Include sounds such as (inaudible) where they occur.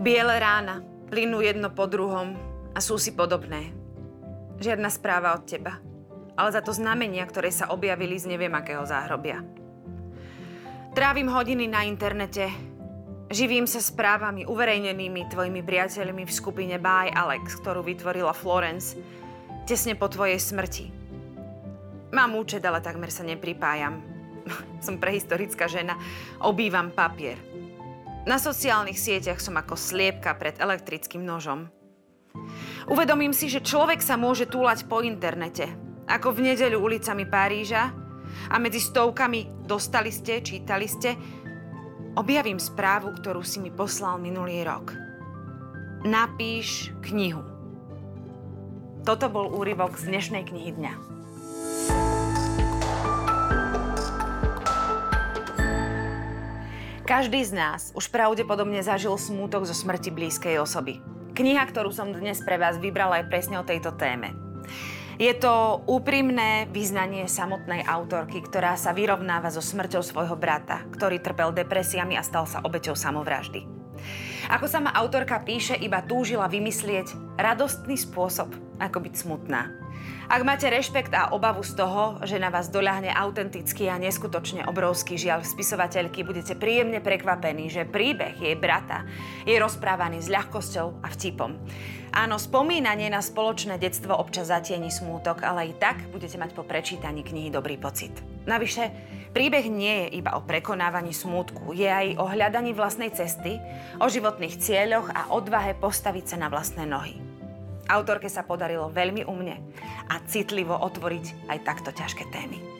Biele rána plynú jedno po druhom a sú si podobné. Žiadna správa od teba, ale za to znamenia, ktoré sa objavili z neviem akého záhrobia. Trávim hodiny na internete, živím sa správami uverejnenými tvojimi priateľmi v skupine By Alex, ktorú vytvorila Florence tesne po tvojej smrti. Mám účet, ale takmer sa nepripájam. (laughs) som prehistorická žena, obývam papier. Na sociálnych sieťach som ako sliepka pred elektrickým nožom. Uvedomím si, že človek sa môže túlať po internete, ako v nedeľu ulicami Paríža a medzi stovkami dostali ste, čítali ste, objavím správu, ktorú si mi poslal minulý rok. Napíš knihu. Toto bol úryvok z dnešnej knihy dňa. Každý z nás už pravdepodobne zažil smútok zo smrti blízkej osoby. Kniha, ktorú som dnes pre vás vybrala, je presne o tejto téme. Je to úprimné vyznanie samotnej autorky, ktorá sa vyrovnáva so smrťou svojho brata, ktorý trpel depresiami a stal sa obeťou samovraždy. Ako sama autorka píše, iba túžila vymyslieť radostný spôsob, ako byť smutná. Ak máte rešpekt a obavu z toho, že na vás doľahne autentický a neskutočne obrovský žiaľ spisovateľky, budete príjemne prekvapení, že príbeh jej brata je rozprávaný s ľahkosťou a vtipom. Áno, spomínanie na spoločné detstvo občas zatieni smútok, ale i tak budete mať po prečítaní knihy dobrý pocit. Navyše, príbeh nie je iba o prekonávaní smútku, je aj o hľadaní vlastnej cesty, o životných cieľoch a odvahe postaviť sa na vlastné nohy. Autorke sa podarilo veľmi umne a citlivo otvoriť aj takto ťažké témy.